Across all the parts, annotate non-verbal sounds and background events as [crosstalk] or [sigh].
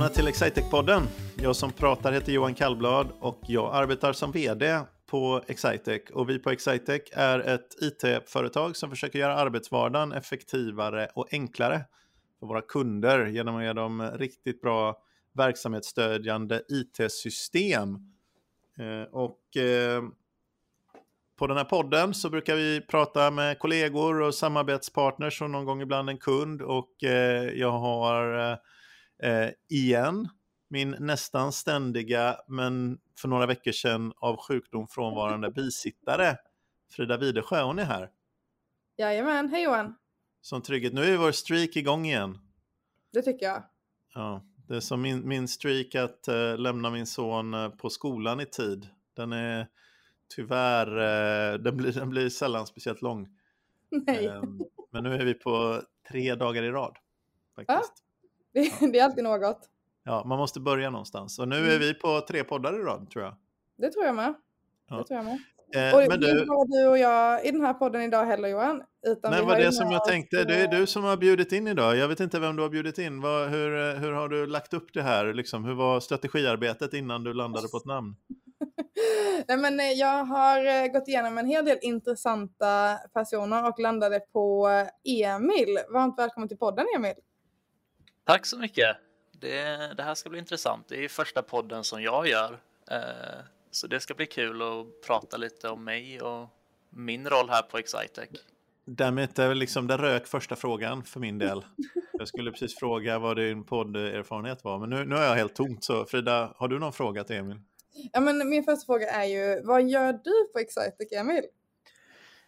välkomna till Excitec-podden. Jag som pratar heter Johan Kallblad och jag arbetar som VD på Excitec. Och vi på Excitec är ett IT-företag som försöker göra arbetsvardagen effektivare och enklare för våra kunder genom att ge dem riktigt bra verksamhetsstödjande IT-system. Eh, och eh, på den här podden så brukar vi prata med kollegor och samarbetspartners och någon gång ibland en kund. Och eh, jag har igen min nästan ständiga, men för några veckor sedan av sjukdom frånvarande bisittare, Frida Widesjö. Hon är här. Jajamän, hej Johan. Som trygghet. Nu är vår streak igång igen. Det tycker jag. Ja, det är som min, min streak att äh, lämna min son äh, på skolan i tid. Den är tyvärr, äh, den, blir, den blir sällan speciellt lång. Nej. Ehm, men nu är vi på tre dagar i rad. Faktiskt. Ja, [laughs] det, det är alltid något. Ja, man måste börja någonstans. Och nu är Mm. vi på tre poddar i rad, tror jag. Det tror jag med. Ja. Det tror jag med. Eh, Och men du, du och jag i den här podden idag heller Johan. Utan nej, var det som jag tänkte. Det är eh, du som har bjudit in idag. Jag vet inte vem du har bjudit in. Vad, hur, eh, hur har du lagt upp det här? Liksom, hur var strategiarbetet innan du landade på ett namn? [laughs] Nej, men eh, jag har gått igenom en hel del intressanta personer och landade på Emil. Varmt välkommen till podden Emil. Tack så mycket. Det, det här ska bli intressant. Det är första podden som jag gör. Eh, så det ska bli kul att prata lite om mig och min roll här på Excitec. Därmed är väl liksom, det rök första frågan för min del. Jag skulle precis fråga vad din podderfarenhet var, men nu, nu är jag helt tomt. Så Frida, har du någon fråga till Emil? Ja, men min första fråga är ju, vad gör du på Excitec Emil?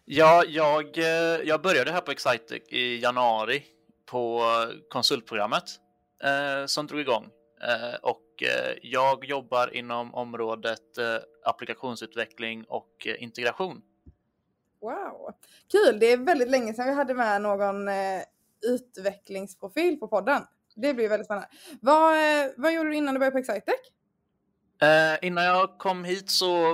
Ja, jag, eh, jag började här på Excitec i januari på konsultprogrammet eh, som drog igång. Eh, och eh, jag jobbar inom området eh, applikationsutveckling och integration. Wow, kul! Det är väldigt länge sedan vi hade med någon utvecklingsprofil på podden. Det blir väldigt spännande. Vad, vad gjorde du innan du började på Excitec? Eh, innan jag kom hit så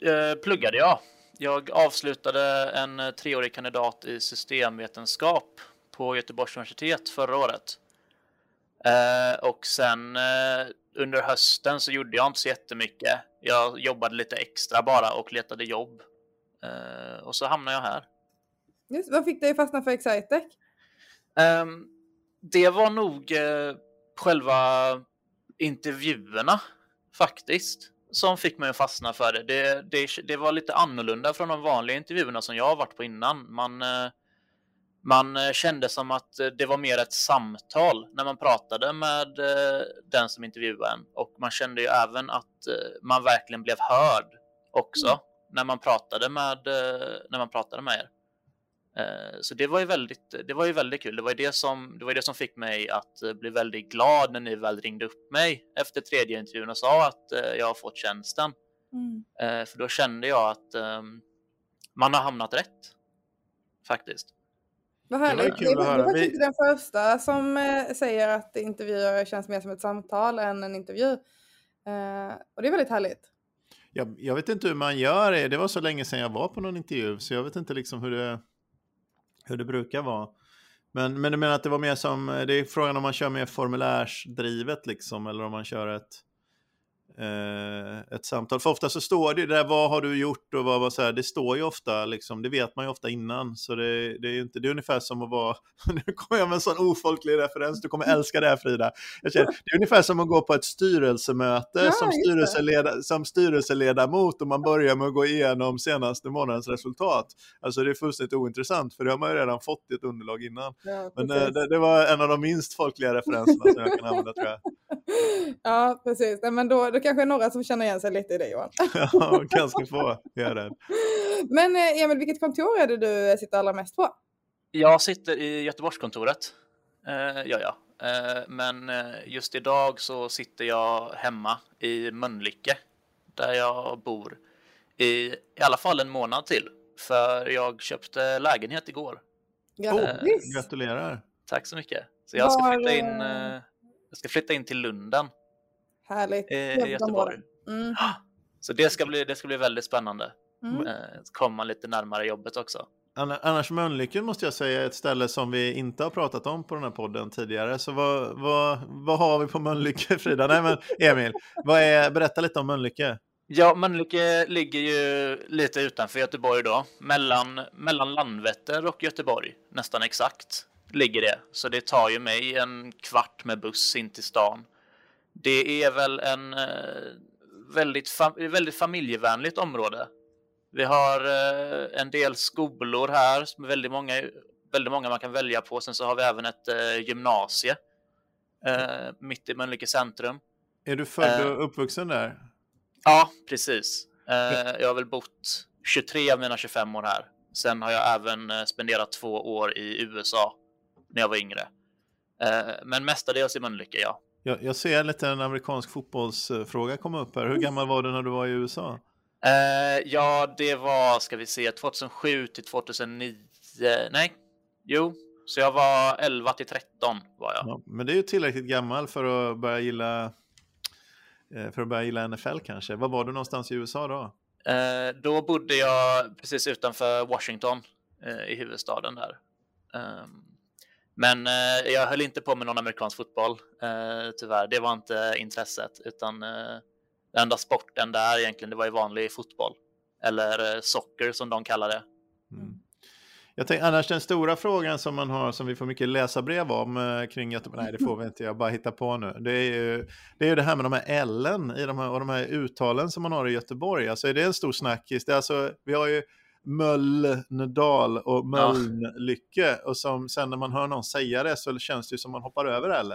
eh, pluggade jag. Jag avslutade en treårig kandidat i systemvetenskap på Göteborgs universitet förra året. Eh, och sen eh, under hösten så gjorde jag inte så jättemycket. Jag jobbade lite extra bara och letade jobb. Eh, och så hamnade jag här. Just, vad fick dig fastna för Excitec? Ehm, det var nog eh, själva intervjuerna faktiskt som fick mig att fastna för det. Det, det. det var lite annorlunda från de vanliga intervjuerna som jag har varit på innan. Man, eh, man eh, kände som att eh, det var mer ett samtal när man pratade med eh, den som intervjuade en och man kände ju även att man verkligen blev hörd också när man pratade med när man pratade med er. Så det var ju väldigt, det var ju väldigt kul. Det var ju det som, det var det som fick mig att bli väldigt glad när ni väl ringde upp mig efter tredje intervjun och sa att jag har fått tjänsten. Mm. För då kände jag att ehm, man har hamnat rätt. Faktiskt. Vad var ju härligt. kul Det höra. du var Vi- inte den första som eh, säger att intervjuer känns mer som ett samtal än en intervju. Eh, och det är väldigt härligt. Jag, jag vet inte hur man gör det. Det var så länge sedan jag var på någon intervju, så jag vet inte liksom hur det, hur det brukar vara. Men, men du menar att det var mer som, det är frågan om man kör mer formulärsdrivet liksom, eller om man kör ett, eh, ett samtal. För ofta så står det där, vad har du gjort och vad var så här, det står ju ofta, liksom, det vet man ju ofta innan. Så det, det är inte, det är ungefär som att vara, [laughs] nu kommer jag med en sån ofolklig referens, du kommer älska det här Frida. Känner, det är ungefär som att gå på ett styrelsemöte Ja, som, styrelseleda, som styrelseledamot och man börjar med att gå igenom senaste månadens resultat. Alltså det är fullständigt ointressant för det har man ju redan fått i ett underlag innan. Ja, Men eh, det, det var en av de minst folkliga referenserna som jag kan använda tror jag. [laughs] [gasps] ja, precis. Nej, men då, då kanske är några som känner igen sig lite i det Johan. [laughs] Ja, ganska få, jag är rädd. Men eh, Emil, vilket kontor är det du sitter allra mest på? Jag sitter i Göteborgskontoret. Eh, ja, ja. Eh, men eh, just idag så sitter jag hemma i Mölnlycke där jag bor i i alla fall en månad till. För jag köpte lägenhet igår. Grattis! Gratulerar. Tack så mycket. Så jag ska flytta in, eh, eh, jag ska flytta in till Lunden Härligt. i Trevligt Göteborg. Mm. Så det ska bli, det ska bli väldigt spännande. Mm. Eh, komma lite närmare jobbet också. Annars Mölnlycke måste jag säga är ett ställe som vi inte har pratat om på den här podden tidigare. Så vad, vad, vad har vi på Mölnlycke, Frida? Nej men Emil, vad är, berätta lite om Mölnlycke. Ja, Mölnlycke ligger ju lite utanför Göteborg då. Mellan, mellan Landvetter och Göteborg, nästan exakt, ligger det. Så det tar ju mig en kvart med buss in till stan. Det är väl en eh, väldigt, fam väldigt familjevänligt område. Vi har eh, en del skolor här, väldigt många, väldigt många man kan välja på. Sen så har vi även ett eh, gymnasie eh, mitt i Mölnlycke centrum. Är du född och uppvuxen där? Ja, precis. jag har väl bott 23 av mina 25 år här. Sen har jag även spenderat två år i USA när jag var yngre. Men mestadels i Mölnlycke, ja. Jag, jag ser lite en amerikansk fotbollsfråga komma upp här. Hur gammal var du när du var i USA? Uh, ja, det var, ska vi se, 2007 till 2009. Nej, jo, så jag var 11 till 13 var jag. Ja, men det är ju tillräckligt gammal för att börja gilla eh, för att börja gilla NFL kanske. Var var du någonstans i USA då? Uh, då bodde jag precis utanför Washington uh, i huvudstaden där. Um, men jag höll inte på med någon amerikansk fotboll, tyvärr. Det var inte intresset, utan den enda sporten där egentligen, det var ju vanlig fotboll. Eller eh, socker som de kallar det. Mm. Jag tänkte, annars den stora frågan som man har, som vi får mycket läsarbrev om eh, kring Göteborg, [laughs] nej det får vi inte, jag bara hittar på nu. Det är ju det, är det här med de här Ellen i de här, och de här uttalen som man har i Göteborg. Alltså är det en stor snackis? Det är alltså, vi har ju Mölndal och Mölnlycke ja. och som, sen när man hör någon säga det så känns det som man hoppar över L.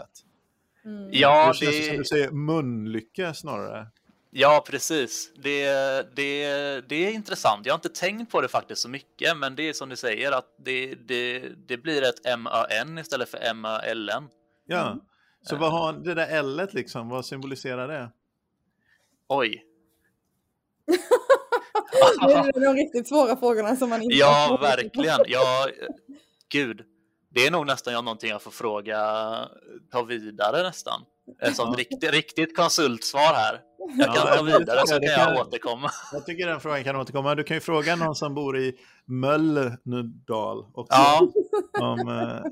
Mm. Ja, det känns det... som du säger munlycke snarare. Ja, precis. Det, det, det är intressant. Jag har inte tänkt på det faktiskt så mycket, men det är som du säger att det, det, det blir ett MAN istället för MALN. Ja, mm. så vad har det där L liksom, vad symboliserar det? Oj. [laughs] [laughs] det är de riktigt svåra frågorna som man inte Ja, verkligen. Ja, gud. Det är nog nästan någonting jag får fråga, ta vidare nästan. Som ja. riktigt, riktigt konsultsvar här. Jag kan ja, ta vidare så kan jag återkomma. Jag tycker den frågan kan återkomma. Du kan ju fråga någon som bor i Mölndal också. Ja. Om, eh,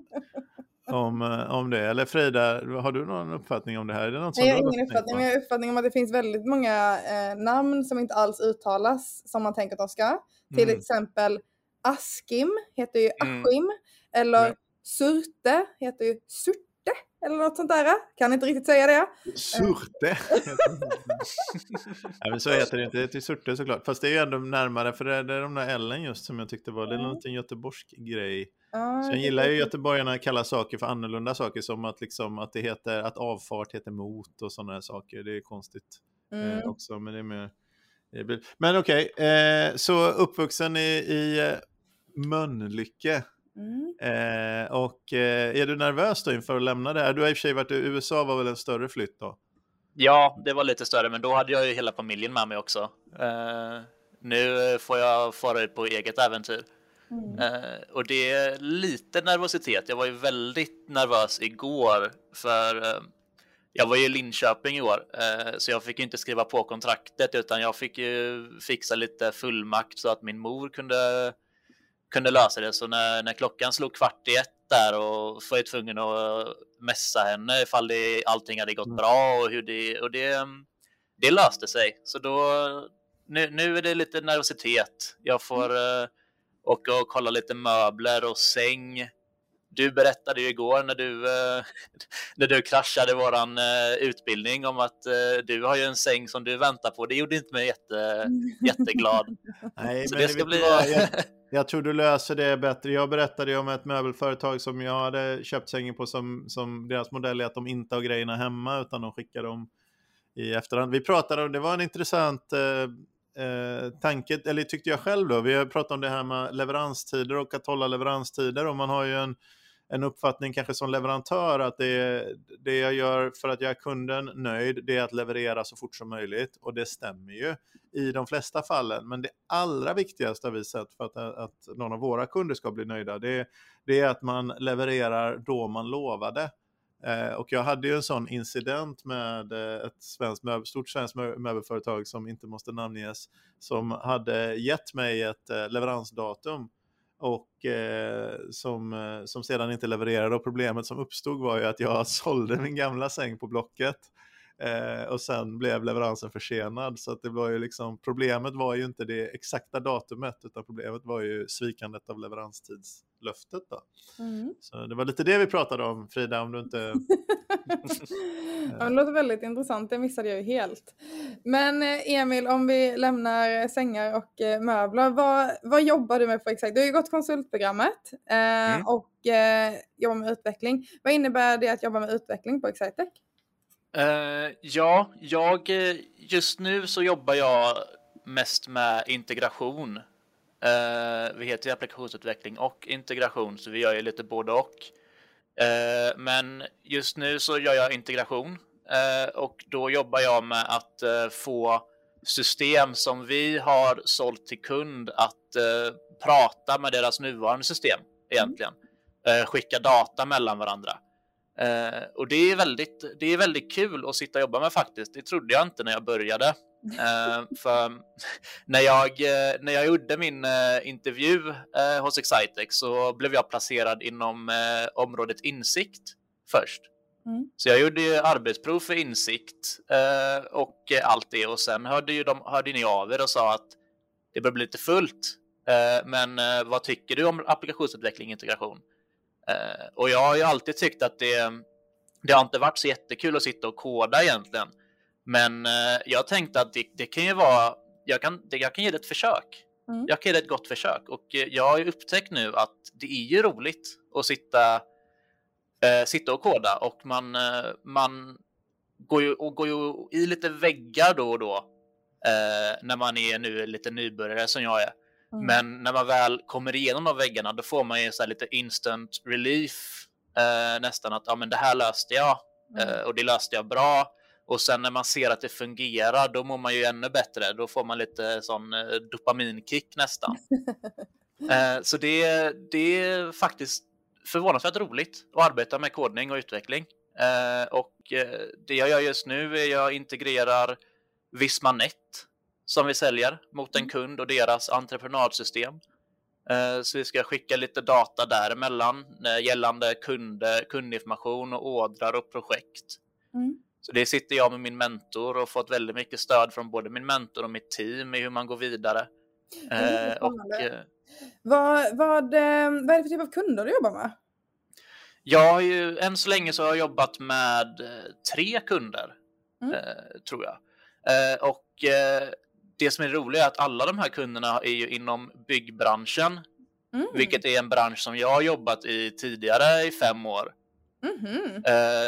om, eh, om det. Eller Frida, har du någon uppfattning om det här? Är det något som jag har ingen uppfattning, men jag har uppfattning om att det finns väldigt många eh, namn som inte alls uttalas som man tänker att de ska. Mm. Till exempel Askim heter ju mm. Askim. Mm. Eller ja. Surte heter ju Surte eller något sånt där. Kan inte riktigt säga det. Surte. [laughs] ja, men så heter det inte. Det heter Surte såklart. Fast det är ju ändå närmare för det är de där Ellen just som jag tyckte var. Det är en göteborgsk grej. så jag gillar ju göteborgarna kalla saker för annorlunda saker som att, liksom, att det heter att avfart heter mot och sådana saker. Det är konstigt mm. eh, också. Men det är mer... Men okej, okay, eh, så uppvuxen i, i eh, Mölnlycke. Mm. Eh, och eh, är du nervös då inför att lämna det här? Du har i och för sig varit i USA, var väl en större flytt då? Ja, det var lite större, men då hade jag ju hela familjen med mig också. Eh, nu får jag fara ut på eget äventyr. Mm. Eh, och det är lite nervositet. Jag var ju väldigt nervös igår för eh, jag var ju i Linköping i år, eh, så jag fick inte skriva på kontraktet utan jag fick ju fixa lite fullmakt så att min mor kunde kunde lösa det. Så när, när klockan slog kvart i ett där och var jag tvungen att mässa henne ifall det, allting hade gått mm. bra och hur det, och det, det löste sig. Så då, nu, nu är det lite nervositet. Jag får mm. uh, åka och kolla lite möbler och säng. Du berättade ju igår när du, uh, [laughs] när du kraschade våran uh, utbildning om att uh, du har ju en säng som du väntar på. Det gjorde inte mig jätte, [laughs] jätteglad. Nej, Så men det ska bli... Jag, [laughs] jag tror du löser det bättre. Jag berättade ju om ett möbelföretag som jag hade köpt sängen på som, som deras modell är att de inte har grejerna hemma utan de skickar dem i efterhand. Vi pratade om, det var en intressant eh, eh, tanke, eller tyckte jag själv då. Vi har pratat om det här med leveranstider och att hålla leveranstider och man har ju en en uppfattning kanske som leverantör att det, det jag gör för att göra kunden nöjd, det är att leverera så fort som möjligt. Och det stämmer ju i de flesta fallen. Men det allra viktigaste har vi sett för att, att någon av våra kunder ska bli nöjda, det, det är att man levererar då man lovade. Eh, och jag hade ju en sån incident med eh, ett svenskt möbel, stort svenskt möbelföretag som inte måste namnges, som hade gett mig ett eh, leveransdatum och eh, som, eh, som sedan inte levererade. Och problemet som uppstod var ju att jag [laughs] sålde min gamla säng på Blocket eh, och sen blev leveransen försenad. Så att det var ju liksom, problemet var ju inte det exakta datumet utan problemet var ju svikandet av leveranstidslöftet. Då. Mm. Så det var lite det vi pratade om Frida, om du inte [laughs] ja, det låter väldigt intressant, det missade jag ju helt. Men eh, Emil, om vi lämnar sängar och eh, möbler, vad, vad jobbar du med på Excite? Du har ju gått konsultprogrammet eh, mm. och eh, jobbar med utveckling. Vad innebär det att jobba med utveckling på Excitec? Uh, ja, jag, just nu så jobbar jag mest med integration. Uh, vi heter ju applikationsutveckling och integration, så vi gör ju lite både och. Eh, men just nu så gör jag integration eh, och då jobbar jag med att eh, få system som vi har sålt till kund att prata med deras nuvarande system egentligen. Skicka data mellan varandra. Uh, och det är, väldigt, det är väldigt kul att sitta och jobba med faktiskt. Det trodde jag inte när jag började. Uh, [laughs] för när jag, uh, när jag gjorde min intervju hos Excitex så blev jag placerad inom området insikt först. Mm. Så jag gjorde ju arbetsprov för insikt och allt det och sen hörde, ju de, hörde ni av er och sa att det börjar bli lite fullt. men vad tycker du om applikationsutveckling och integration? Uh, och jag har ju alltid tyckt att det, det har inte varit så jättekul att sitta och koda egentligen. Men uh, jag tänkte att det, det, kan ju vara, jag kan, det, jag kan ge det ett försök. Mm. Jag kan ge det ett gott försök och uh, jag har ju upptäckt nu att det är ju roligt att sitta, sitta och koda och man, man går, ju, och går ju i lite väggar då och då när man är nu lite nybörjare som jag är. Mm. Men när man väl kommer igenom de väggarna då får man ju så lite instant relief eh, nästan att ja, men det här löste jag mm. eh, och det löste jag bra. Och sen när man ser att det fungerar då mår man ju ännu bättre. Då får man lite sån eh, dopaminkick nästan. [laughs] Eh, så det, det är faktiskt förvånansvärt roligt att arbeta med kodning och utveckling. Eh, och eh, det jag gör just nu är att jag integrerar Vismanet som vi säljer mot en mm. kund och deras entreprenadsystem. Eh, så vi ska skicka lite data däremellan eh, gällande kunder, kundinformation och ordrar och projekt. Mm. Så det sitter jag med min mentor och fått väldigt mycket stöd från både min mentor och mitt team i hur man går vidare. Mm, och, vad, vad, vad är det för typ av kunder du jobbar med? Jag har ju, än så länge så har jag jobbat med tre kunder, mm. tror jag. Och det som är roligt är att alla de här kunderna är ju inom byggbranschen, mm. vilket är en bransch som jag har jobbat i tidigare i fem år. Mm.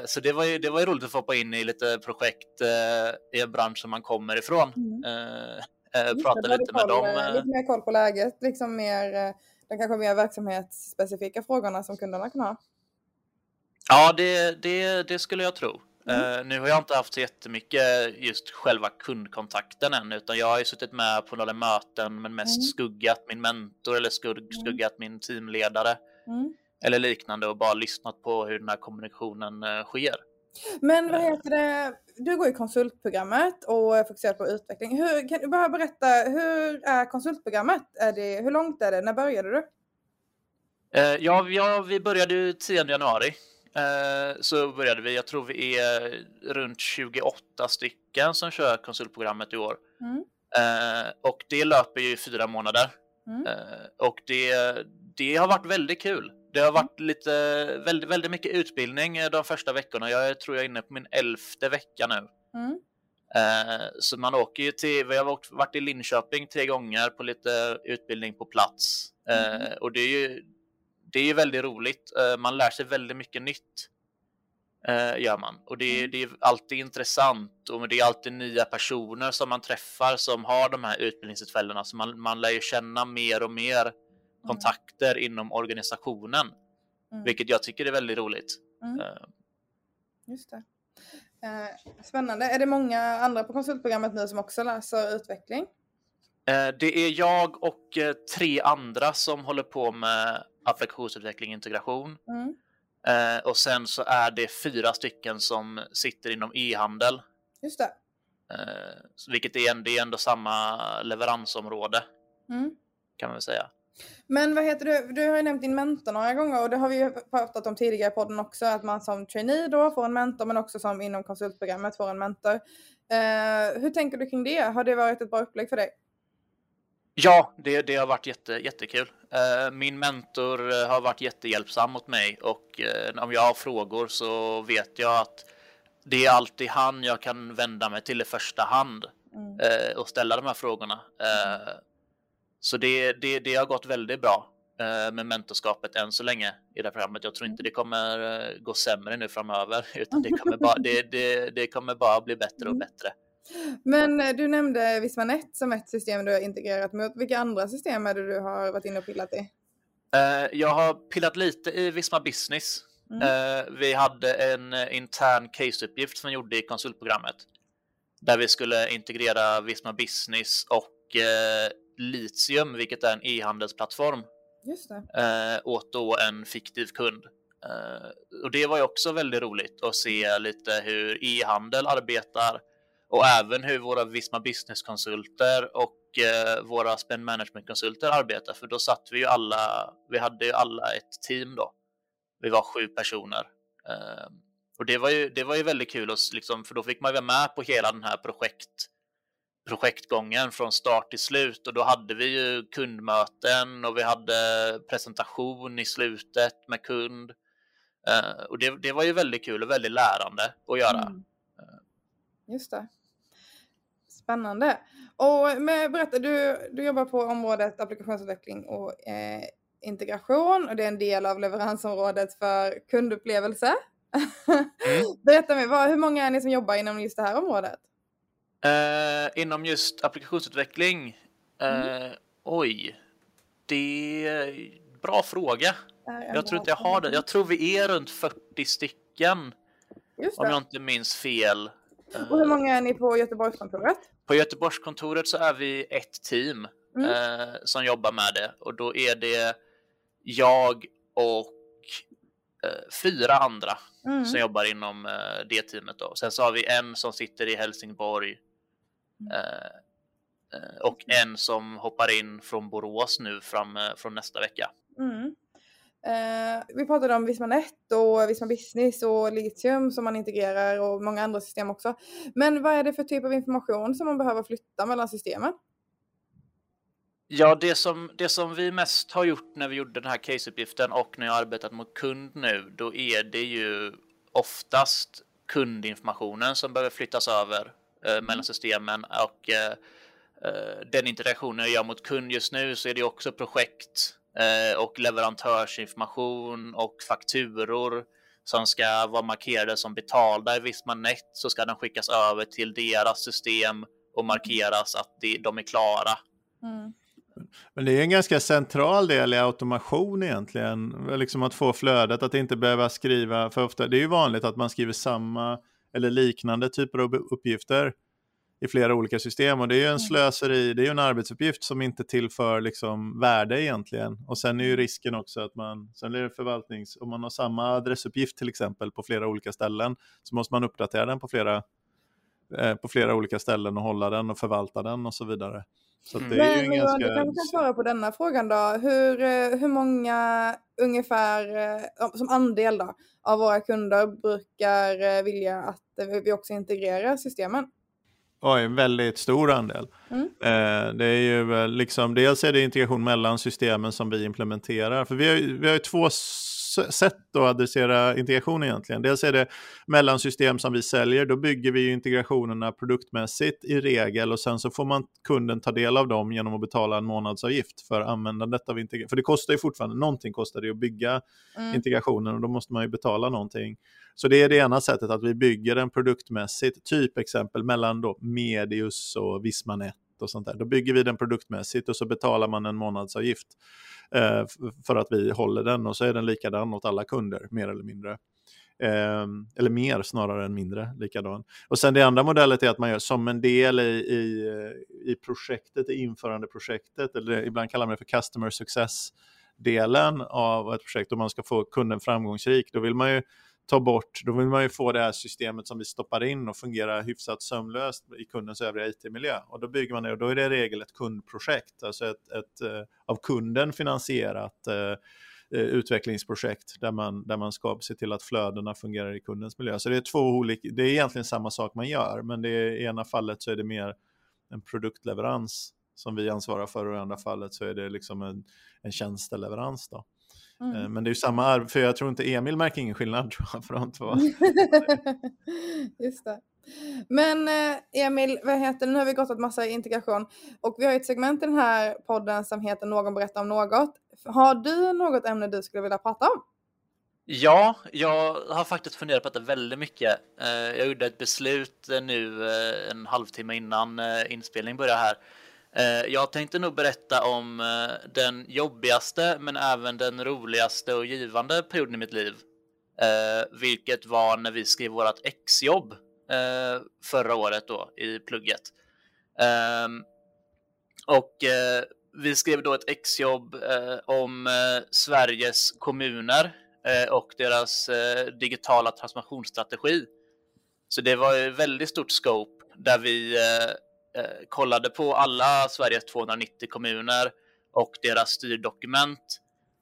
så det var, ju, det var ju roligt att få hoppa in i lite projekt uh, i en bransch som man kommer ifrån. Mm. Uh, prata lite med dem. Lite mer koll på läget, liksom mer, de kanske mer verksamhetsspecifika frågorna som kunderna kan ha. Ja, det, det, det skulle jag tro. Mm. Uh, nu har jag inte haft så jättemycket just själva kundkontakten än, utan jag har ju suttit med på några möten, men mest mm. skuggat min mentor eller skugg, mm. skuggat min teamledare mm. eller liknande och bara lyssnat på hur den här kommunikationen uh, sker. Men vad eh. heter det, du går i konsultprogrammet och fokuserar på utveckling. Hur, kan du bara berätta, hur är konsultprogrammet? Är det, hur långt är det? När började du? Uh, ja, ja, vi började 10 januari. Eh, så började vi. Jag tror vi är runt 28 stycken som kör konsultprogrammet i år. Mm. Eh, och det löper ju i fyra månader. Mm. Eh, och det, det har varit väldigt kul. Det har varit lite, väldigt, väldigt mycket utbildning de första veckorna. Jag tror jag är inne på min elfte vecka nu. Mm. Så man åker ju till, vi har varit i Linköping tre gånger på lite utbildning på plats. Mm. Och det är ju det är väldigt roligt. Eh, man lär sig väldigt mycket nytt. Eh, gör man. Och det, mm. det är alltid intressant och det är alltid nya personer som man träffar som har de här utbildningstillfällena. Så man, man lär ju känna mer och mer mm. kontakter mm. inom organisationen. Mm. Vilket jag tycker är väldigt roligt. Mm. Uh. Just det. Spännande. Är det många andra på konsultprogrammet nu som också läser utveckling? Det är jag och tre andra som håller på med applikationsutveckling och integration. Mm. Eh, och sen så är det fyra stycken som sitter inom e-handel. Just det. Eh, vilket är, det är ändå samma leveransområde. Mm. Kan man väl säga. Men vad heter du, du har ju nämnt din mentor några gånger och det har vi ju pratat om tidigare i podden också, att man som trainee då får en mentor men också som inom konsultprogrammet får en mentor. Uh, hur tänker du kring det? Har det varit ett bra upplägg för dig? Ja, det, det har varit jätte, jättekul. Uh, min mentor uh, har varit jättehjälpsam mot mig och om jag har frågor så vet jag att det är alltid han jag kan vända mig till i första hand mm. och ställa de här frågorna. Så det, det, det har gått väldigt bra eh, med mentorskapet än så länge i det här programmet. Jag tror inte det kommer eh, gå sämre nu framöver, [laughs] utan det kommer bara, det, det, det kommer bara bli bättre och mm. bättre. Men eh, du nämnde Vismanet som ett system du har integrerat mot. Vilka andra system är det du har varit inne och pillat i? Jag har pillat lite i Visma Business. Mm. Vi hade en intern caseuppgift som vi gjorde i konsultprogrammet där vi skulle integrera Visma Business och Litium, vilket är en e-handelsplattform, eh, åt då en fiktiv kund. Eh, och det var ju också väldigt roligt att se lite hur e-handel arbetar och även hur våra Visma Business-konsulter och eh, våra spend management-konsulter arbetar. För då satt vi ju alla, vi hade ju alla ett team då. Vi var sju personer. Eh, och det var ju, det var ju väldigt kul, och liksom, för då fick man ju vara med på hela den här projekt projektgången från start till slut och då hade vi ju kundmöten och vi hade presentation i slutet med kund. Uh, och det, det, var ju väldigt kul och väldigt lärande att göra. Mm. Just det. Spännande. Och med, berätta, du, du jobbar på området applikationsutveckling och eh, integration och det är en del av leveransområdet för kundupplevelse. Mm. [laughs] berätta mig, vad, hur många är ni som jobbar inom just det här området? Uh, inom just applikationsutveckling? Uh, mm. Oj, det är bra fråga. Jag tror inte jag har det. Jag tror vi är runt 40 stycken. Om jag inte minns fel. Och hur många är ni på Göteborgskontoret? På Göteborgskontoret så är vi ett team mm. eh, som jobbar med det och då är det jag och eh, fyra andra mm. som jobbar inom eh, det teamet. Då. Sen så har vi en som sitter i Helsingborg Eh, eh, och en som hoppar in från Borås nu fram, eh, från nästa vecka. Mm. Eh, vi pratade om Visma Net och Visma Business och Litium som man integrerar och många andra system också. Men vad är det för typ av information som man behöver flytta mellan systemen? Ja, det som, det som vi mest har gjort när vi gjorde den här caseuppgiften och när jag arbetat mot kund nu, då är det ju oftast kundinformationen som behöver flyttas över eh, mellan systemen och eh, eh, den interaktionen jag gör mot kund just nu så är det också projekt och leverantörsinformation och fakturor som ska vara markerade som betalda i Visma Net så ska den skickas över till deras system och markeras att de är klara. Mm. Men det är en ganska central del i automation egentligen, liksom att få flödet att inte behöva skriva, för ofta, det är ju vanligt att man skriver samma eller liknande typer av uppgifter i flera olika system. Och det är ju en mm. slöseri, det är ju en arbetsuppgift som inte tillför liksom värde egentligen. Och sen är ju mm. risken också att man, sen är det förvaltnings, om man har samma adressuppgift till exempel på flera olika ställen så måste man uppdatera den på flera, eh, på flera olika ställen och hålla den och förvalta den och så vidare. Så det är ju Men ganska... du kan svara på denna frågan då. Hur, eh, hur många ungefär eh, som andel då, av våra kunder brukar eh, vilja att vi också integrerar systemen? Oj, en väldigt stor andel. Mm. Eh, det är ju liksom, dels är det integration mellan systemen som vi implementerar. För vi har, vi har ju två sätt att adressera integration egentligen. Dels är det mellansystem som vi säljer, då bygger vi integrationerna produktmässigt i regel och sen så får man kunden ta del av dem genom att betala en månadsavgift för användandet av integration. För det kostar ju fortfarande, någonting kostar det att bygga mm. integrationen och då måste man ju betala någonting. Så det är det ena sättet att vi bygger den produktmässigt, typ exempel mellan då Medius och Vismanet och sånt där. Då bygger vi den produktmässigt och så betalar man en månadsavgift eh, för att vi håller den och så är den likadan åt alla kunder, mer eller mindre. Eh, eller mer snarare än mindre likadan. Och sen det andra modellet är att man gör som en del i, i, i projektet, i införandeprojektet, eller ibland kallar man det för customer success delen av ett projekt, om man ska få kunden framgångsrik, då vill man ju ta bort, då vill man ju få det här systemet som vi stoppar in och fungera hyfsat sömlöst i kundens övriga IT-miljö. Och då bygger man det och då är det i regel ett kundprojekt, alltså ett, ett, eh, av kunden finansierat eh, eh, utvecklingsprojekt där man, där man ska se till att flödena fungerar i kundens miljö. Så det är två olika, det är egentligen samma sak man gör, men det är, i ena fallet så är det mer en produktleverans som vi ansvarar för och i andra fallet så är det liksom en, en tjänsteleverans. Då. Mm. Eh, men det är ju samma, för jag tror inte Emil märker ingen skillnad [laughs] tror jag, för de två. [laughs] Just det. Men eh, Emil, vad heter, nu har vi gått åt massa integration och vi har ett segment i den här podden som heter Någon berättar om något. Har du något ämne du skulle vilja prata om? Ja, jag har faktiskt funderat på det väldigt mycket. Eh, jag gjorde ett beslut nu en halvtimme innan inspelning började här Eh, jag tänkte nog berätta om eh, den jobbigaste men även den roligaste och givande perioden i mitt liv. Eh, vilket var när vi skrev vårt exjobb förra året då i plugget. Ehm, och vi skrev då ett exjobb om Sveriges kommuner och deras digitala transformationsstrategi. Så det var ett väldigt stort scope där vi eh, kollade på alla Sveriges 290 kommuner och deras styrdokument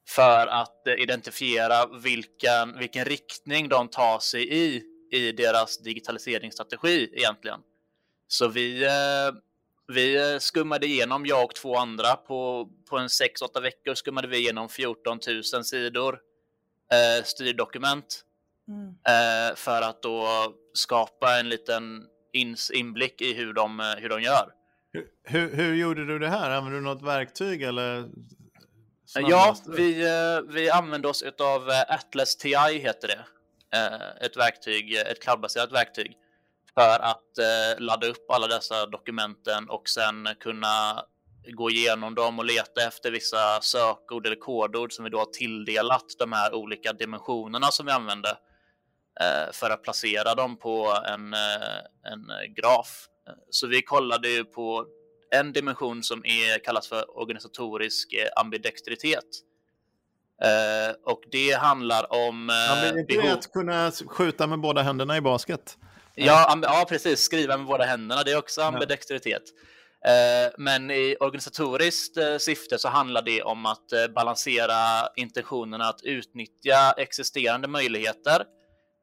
för att eh, identifiera vilken, vilken riktning de tar sig i i deras digitaliseringsstrategi egentligen. Så vi, eh, vi skummade igenom, jag och två andra, på, på en 6-8 veckor skummade vi igenom 14 000 sidor eh, styrdokument mm. eh, för att då skapa en liten inblick i hur de, eh, hur de gör. Hur, hur, gjorde du det här? Använde du något verktyg eller? Ja, vi, eh, vi använde oss av eh, Atlas TI heter det. Ett verktyg, ett cloudbaserat verktyg för att ladda upp alla dessa dokumenten och sen kunna gå igenom dem och leta efter vissa sökord eller kodord som vi då har tilldelat de här olika dimensionerna som vi använde Eh, för att placera dem på en, eh, en graf. Så vi kollade ju på en dimension som är, kallas för organisatorisk eh, ambidextritet. och det handlar om behov. att kunna skjuta med båda händerna i basket. Ja, ja, precis. Skriva med båda händerna, det är också ambidextritet. Ja. Men i organisatoriskt syfte så handlar det om att balansera intentionerna att utnyttja existerande möjligheter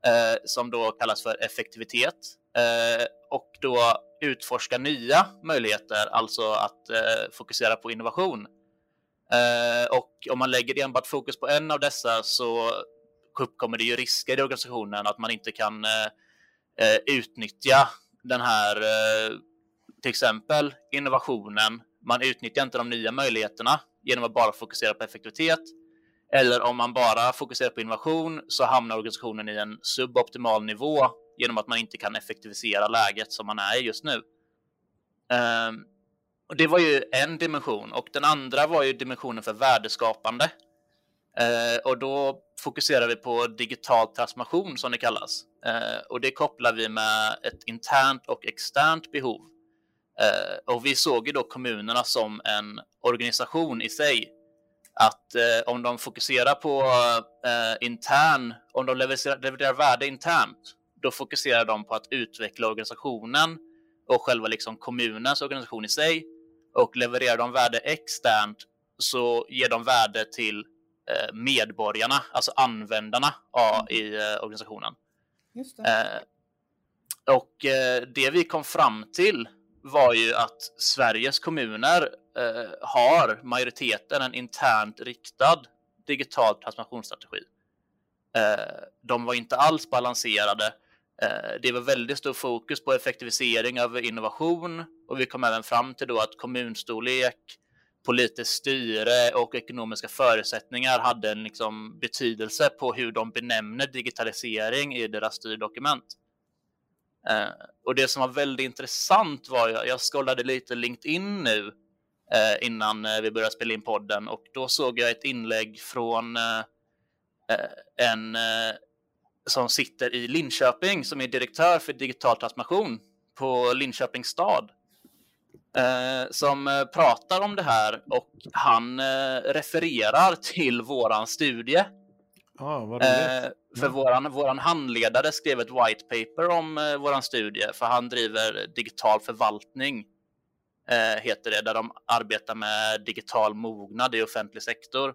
eh, som då kallas för effektivitet eh, och då utforska nya möjligheter, alltså att eh, fokusera på innovation. Eh, och om man lägger enbart fokus på en av dessa så uppkommer det ju risker i organisationen att man inte kan eh, eh utnyttja den här, eh, till exempel innovationen. Man utnyttjar inte de nya möjligheterna genom att bara fokusera på effektivitet eller om man bara fokuserar på innovation så hamnar organisationen i en suboptimal nivå genom att man inte kan effektivisera läget som man är i just nu. Um, och det var ju en dimension och den andra var ju dimensionen för värdeskapande. Uh, och då fokuserar vi på digital transformation som det kallas. Uh, och det kopplar vi med ett internt och externt behov. Uh, och vi såg ju då kommunerna som en organisation i sig att eh, om de fokuserar på eh, intern, om de levererar, levererar värde internt, då fokuserar de på att utveckla organisationen och själva liksom kommunens organisation i sig. Och levererar de värde externt så ger de värde till eh, medborgarna, alltså användarna mm. i eh, organisationen. Just det. Eh, och eh, det vi kom fram till var ju att Sveriges kommuner eh, har majoriteten en internt riktad digital transformationsstrategi. Eh, de var inte alls balanserade. Eh, det var väldigt stor fokus på effektivisering av innovation och vi kom även fram till då att kommunstorlek, politiskt styre och ekonomiska förutsättningar hade en liksom betydelse på hur de benämner digitalisering i deras styrdokument. Eh, och det som var väldigt intressant var, jag, jag scrollade lite LinkedIn nu eh, innan eh, vi började spela in podden och då såg jag ett inlägg från eh, eh en eh, som sitter i Linköping som är direktör för digital transformation på Linköpings stad. Eh, som eh, pratar om det här och han refererar till våran studie Ja, vad eh, för våran, våran handledare skrev ett white paper om eh, våran studie, för han driver digital förvaltning, eh, heter det, där de arbetar med digital mognad i offentlig sektor.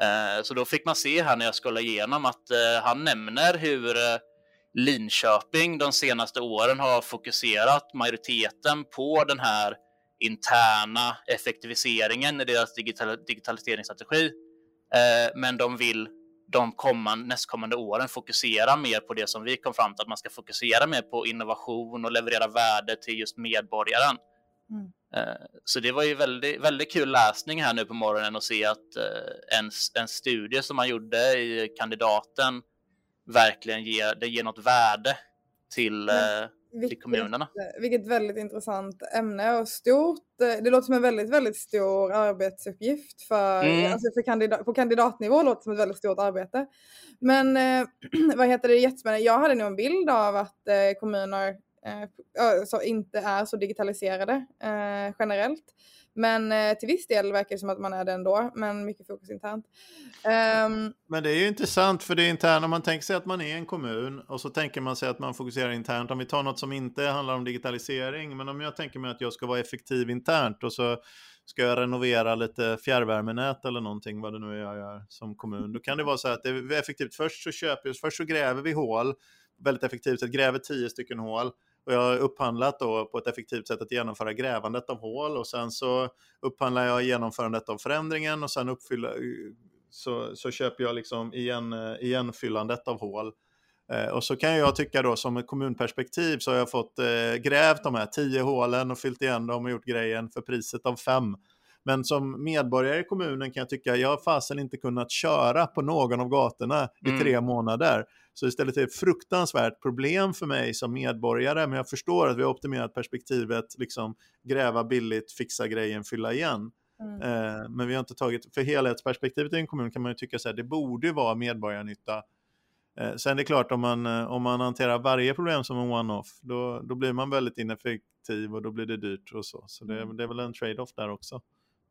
Eh, så då fick man se här när jag skulle igenom att eh, han nämner hur eh, Linköping de senaste åren har fokuserat majoriteten på den här interna effektiviseringen i deras digital digitaliseringsstrategi. Men de vill de kommande, nästkommande åren fokusera mer på det som vi kom fram till, att man ska fokusera mer på innovation och leverera värde till just medborgaren. Mm. Eh, så det var ju väldigt, väldigt kul läsning här nu på morgonen att se att eh, en, en studie som man gjorde i kandidaten verkligen ger, det ger något värde till, Men, vilket, till kommunerna. Vilket väldigt intressant ämne och stort. Det låter som en väldigt, väldigt stor arbetsuppgift för, mm. alltså för kandidat, på kandidatnivå låter det som ett väldigt stort arbete. Men eh, [clears throat] vad heter det, jättespännande. Jag hade nog en bild av att eh, kommuner eh, så inte är så digitaliserade eh, generellt. Men eh, till viss del verkar det som att man är det ändå, men mycket fokus internt. Um, men det är ju intressant för det interna, om man tänker sig att man är en kommun och så tänker man sig att man fokuserar internt. Om vi tar något som inte handlar om digitalisering, men om jag tänker mig att jag ska vara effektiv internt och så ska jag renovera lite fjärrvärmenät eller någonting, vad det nu är jag gör som kommun, då kan det vara så att det är effektivt. Först så köper vi, först så gräver vi hål, väldigt effektivt så gräver tio stycken hål och jag har upphandlat då på ett effektivt sätt att genomföra grävandet av hål och sen så upphandlar jag genomförandet av förändringen och sen uppfylla, så, så köper jag liksom igen, igenfyllandet av hål. Eh, och så kan jag tycka då som ett kommunperspektiv så har jag fått eh, grävt de här tio hålen och fyllt igen dem och gjort grejen för priset av fem. Men som medborgare i kommunen kan jag tycka, jag har fasen inte kunnat köra på någon av gatorna mm. i tre månader. Så istället är det ett fruktansvärt problem för mig som medborgare, men jag förstår att vi har optimerat perspektivet, liksom gräva billigt, fixa grejen, fylla igen. Mm. Eh, men vi har inte tagit, för helhetsperspektivet i en kommun kan man ju tycka att det borde vara medborgarnytta. Eh, sen är det klart om man, eh, om man hanterar varje problem som en one-off, då, då blir man väldigt ineffektiv och då blir det dyrt och så. Så det, mm. det är väl en trade-off där också.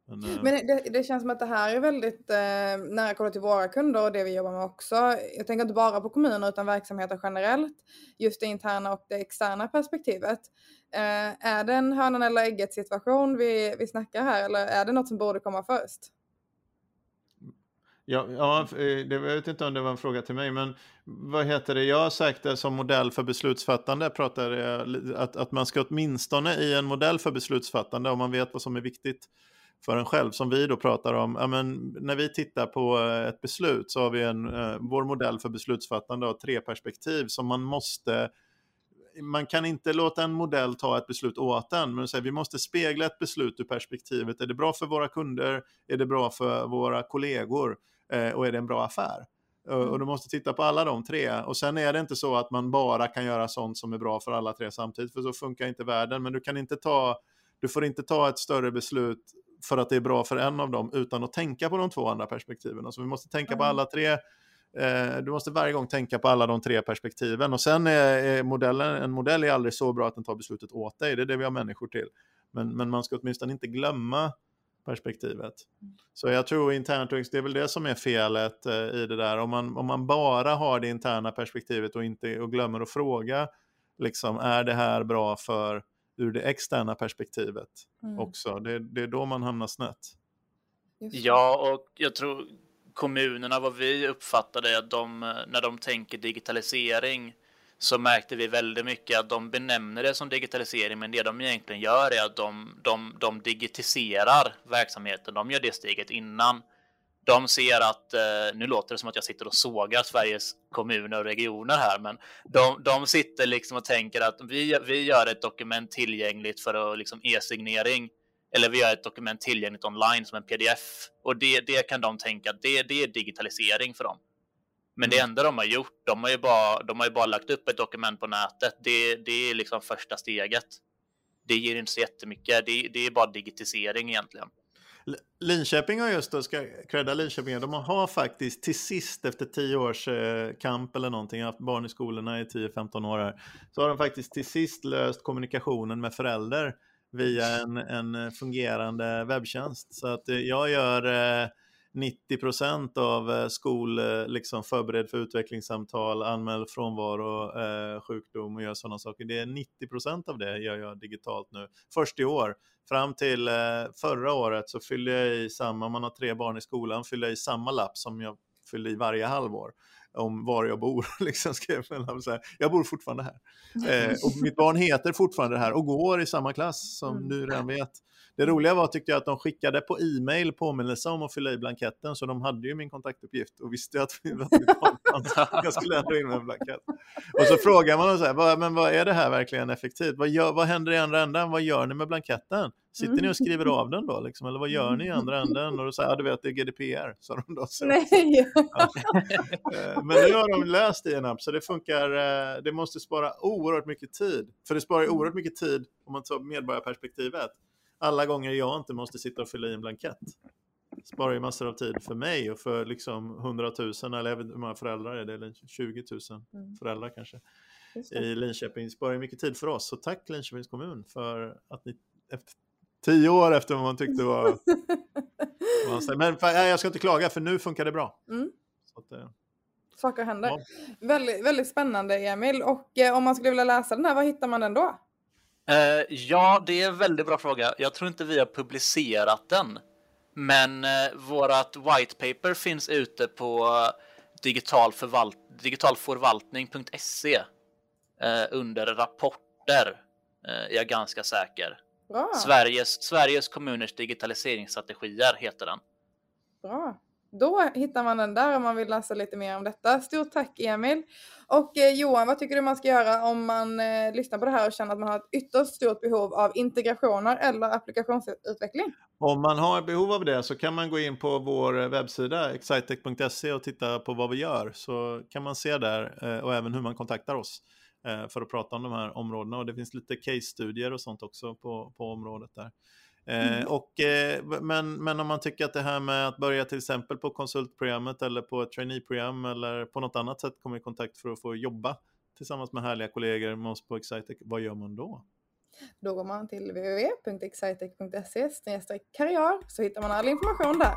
Men, eh, Men det, det, känns som att det här är väldigt eh, nära kopplat till våra kunder och det vi jobbar med också. Jag tänker inte bara på kommuner utan verksamheter generellt. Just det interna och det externa perspektivet. Eh, är det en hönan eller ägget situation vi, vi snackar här eller är det något som borde komma först? Ja, ja, eh, det, jag vet inte om det var en fråga till mig, men vad heter det? Jag har sagt det som modell för beslutsfattande, pratar jag, att, att man ska åtminstone i en modell för beslutsfattande, om man vet vad som är viktigt, för en själv, som vi då pratar om, ja, men när vi tittar på eh, ett beslut så har vi en, eh, vår modell för beslutsfattande av tre perspektiv som man måste man kan inte låta en modell ta ett beslut åt en, men vi måste spegla ett beslut ur perspektivet. Är det bra för våra kunder? Är det bra för våra kollegor? Eh, och är det en bra affär? Mm. Och du måste titta på alla de tre. Och sen är det inte så att man bara kan göra sånt som är bra för alla tre samtidigt, för så funkar inte världen. Men du kan inte ta, du får inte ta ett större beslut för att det är bra för en av dem utan att tänka på de två andra perspektiven. Alltså vi måste tänka mm. på alla tre eh, du måste varje gång tänka på alla de tre perspektiven och sen är, modellen, en modell är aldrig så bra att den tar beslutet åt dig, det är det vi har människor till. Men, men man ska åtminstone inte glömma perspektivet. Mm. Så jag tror internt, det är väl det som är felet eh, i det där. Om man, om man bara har det interna perspektivet och, inte, och glömmer att fråga, liksom, är det här bra för ur det externa perspektivet mm. också. Det, det, är då man hamnar snett. Ja, och jag tror kommunerna, vad vi uppfattade, att de, när de tänker digitalisering så märkte vi väldigt mycket att de benämner det som digitalisering, men det de egentligen gör är att de, de, de digitiserar verksamheten. De gör det steget innan de ser att, eh, nu låter det som att jag sitter och sågar Sveriges kommuner och regioner här, men de, de sitter liksom och tänker att vi, vi gör ett dokument tillgängligt för liksom e-signering, eller vi gör ett dokument tillgängligt online som en pdf. Och det, det kan de tänka att det, det är digitalisering för dem. Men det mm. enda de har gjort, de har ju bara, de har bara lagt upp ett dokument på nätet. Det, det är liksom första steget. Det ger inte så jättemycket. Det, det är bara digitisering egentligen. Linköping har just då, ska credda Linköping, de har faktiskt till sist efter tio års eh, kamp eller någonting, haft barn i skolorna i 10-15 år här, så har de faktiskt till sist löst kommunikationen med förälder via en, en eh, fungerande webbtjänst. Så att eh, jag gör eh, 90% av eh, skol, eh, liksom förbered för utvecklingssamtal, anmäl frånvaro, eh, sjukdom och gör sådana saker. Det är 90% av det gör jag digitalt nu. Först i år. Fram till eh, förra året så fyllde jag i samma, man har tre barn i skolan, fyllde jag i samma lapp som jag fyllde i varje halvår om var jag bor. [laughs] Liksom skrev så här. Jag bor fortfarande här. Eh, och mitt barn heter fortfarande det här och går i samma klass som mm. du redan vet. Det roliga var tyckte jag att de skickade på e-mail påminnelse om att fylla i blanketten så de hade ju min kontaktuppgift och visste att, [laughs] jag skulle ändå in med en blankett. Och så frågar man så här, men vad är det här verkligen effektivt? Vad, gör, vad händer i andra änden? Vad gör ni med blanketten? Sitter ni och skriver av den då? Liksom? Eller vad gör ni i andra [laughs] änden? Och då säger ja, du vet, det är GDPR. Så de då, så. Nej. Ja. Eh, men nu har de löst i en app, så det funkar. Eh, det måste spara oerhört mycket tid. För det sparar oerhört mycket tid om man tar medborgarperspektivet alla gånger jag inte måste sitta och fylla i en blankett. Sparar ju massor av tid för mig och för liksom 100 000, eller hur många föräldrar är det, eller 20 000 mm. föräldrar kanske i Linköping. Sparar ju mycket tid för oss. Så tack Linköpings kommun för att ni efter tio år efter vad man tyckte var... [laughs] men jag ska inte klaga för nu funkar det bra. Mm. Så att, eh, Saker händer. Ja. Väldigt, väldigt spännande Emil. Och eh, om man skulle vilja läsa den här, var hittar man den då? Uh, ja, det är en väldigt bra fråga. Jag tror inte vi har publicerat den. Men uh, vårat white paper finns ute på digitalförvalt digitalförvaltning.se uh, under rapporter, är jag ganska säker. Bra. Sveriges, Sveriges kommuners digitaliseringsstrategier heter den. Bra. Då hittar man den där om man vill läsa lite mer om detta. Stort tack Emil! Och eh, Johan, vad tycker du man ska göra om man eh, lyssnar på det här och känner att man har ett ytterst stort behov av integrationer eller applikationsutveckling? Om man har behov av det så kan man gå in på vår eh, webbsida excitec.se och titta på vad vi gör så kan man se där eh, och även hur man kontaktar oss eh, för att prata om de här områdena och det finns lite case-studier och sånt också på, på området där. Eh, mm. och, eh, men, men om man tycker att det här med att börja till exempel på konsultprogrammet eller på ett traineeprogram eller på något annat sätt komma i kontakt för att få jobba tillsammans med härliga kollegor med oss på Excitec, vad gör man då? Då går man till www.excitec.se karriär så hittar man all information där.